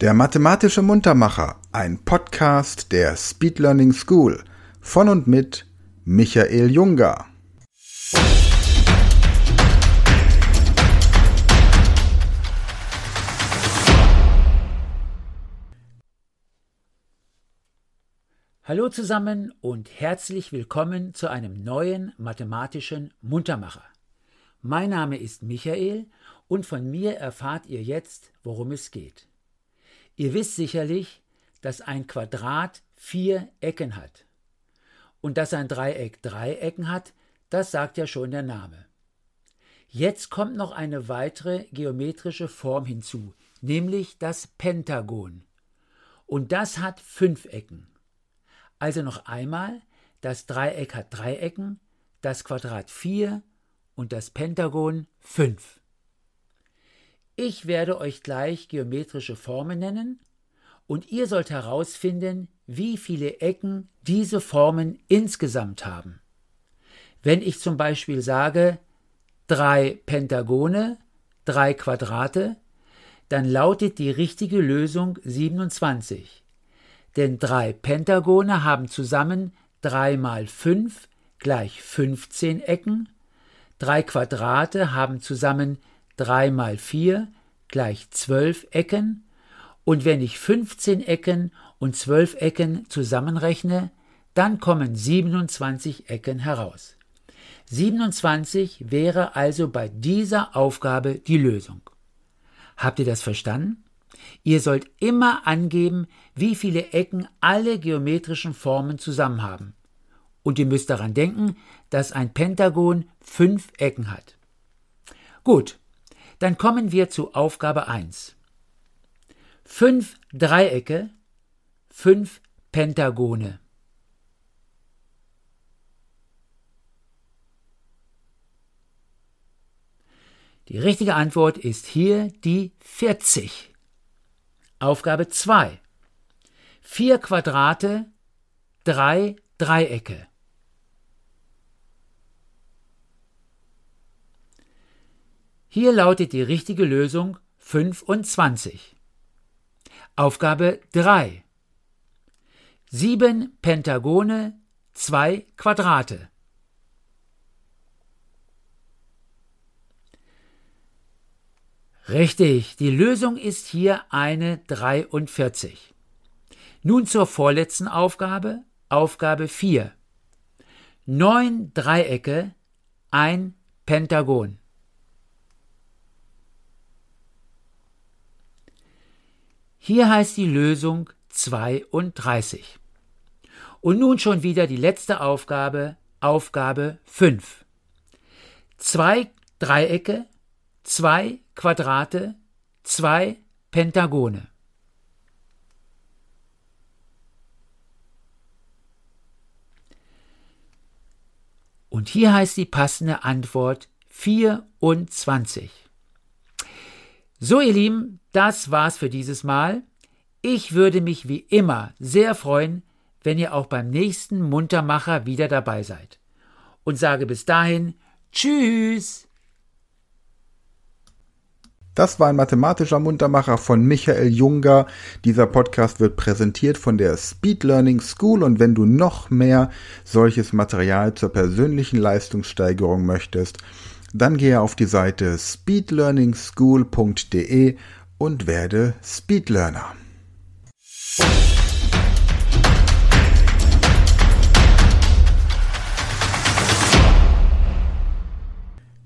Der mathematische Muntermacher, ein Podcast der Speed Learning School von und mit Michael Junger. Hallo zusammen und herzlich willkommen zu einem neuen mathematischen Muntermacher. Mein Name ist Michael und von mir erfahrt ihr jetzt, worum es geht. Ihr wisst sicherlich, dass ein Quadrat vier Ecken hat. Und dass ein Dreieck drei Ecken hat, das sagt ja schon der Name. Jetzt kommt noch eine weitere geometrische Form hinzu, nämlich das Pentagon. Und das hat fünf Ecken. Also noch einmal, das Dreieck hat drei Ecken, das Quadrat vier und das Pentagon fünf. Ich werde euch gleich geometrische Formen nennen und ihr sollt herausfinden, wie viele Ecken diese Formen insgesamt haben. Wenn ich zum Beispiel sage drei Pentagone, drei Quadrate, dann lautet die richtige Lösung 27. Denn drei Pentagone haben zusammen 3 mal 5 gleich 15 Ecken, drei Quadrate haben zusammen 3 mal 4 gleich 12 Ecken und wenn ich 15 Ecken und 12 Ecken zusammenrechne, dann kommen 27 Ecken heraus. 27 wäre also bei dieser Aufgabe die Lösung. Habt ihr das verstanden? Ihr sollt immer angeben, wie viele Ecken alle geometrischen Formen zusammen haben. Und ihr müsst daran denken, dass ein Pentagon fünf Ecken hat. Gut, dann kommen wir zu Aufgabe 1. Fünf Dreiecke, fünf Pentagone. Die richtige Antwort ist hier die 40. Aufgabe 2. Vier Quadrate, drei Dreiecke. Hier lautet die richtige Lösung 25. Aufgabe 3. Sieben Pentagone, zwei Quadrate. Richtig, die Lösung ist hier eine 43. Nun zur vorletzten Aufgabe, Aufgabe 4. Neun Dreiecke, ein Pentagon. Hier heißt die Lösung 32. Und nun schon wieder die letzte Aufgabe, Aufgabe 5. Zwei Dreiecke, zwei Quadrate, zwei Pentagone. Und hier heißt die passende Antwort 24. So, ihr Lieben, das war's für dieses Mal. Ich würde mich wie immer sehr freuen, wenn ihr auch beim nächsten Muntermacher wieder dabei seid. Und sage bis dahin Tschüss! Das war ein mathematischer Muntermacher von Michael Junger. Dieser Podcast wird präsentiert von der Speed Learning School und wenn du noch mehr solches Material zur persönlichen Leistungssteigerung möchtest, dann gehe auf die Seite speedlearningschool.de und werde Speedlearner.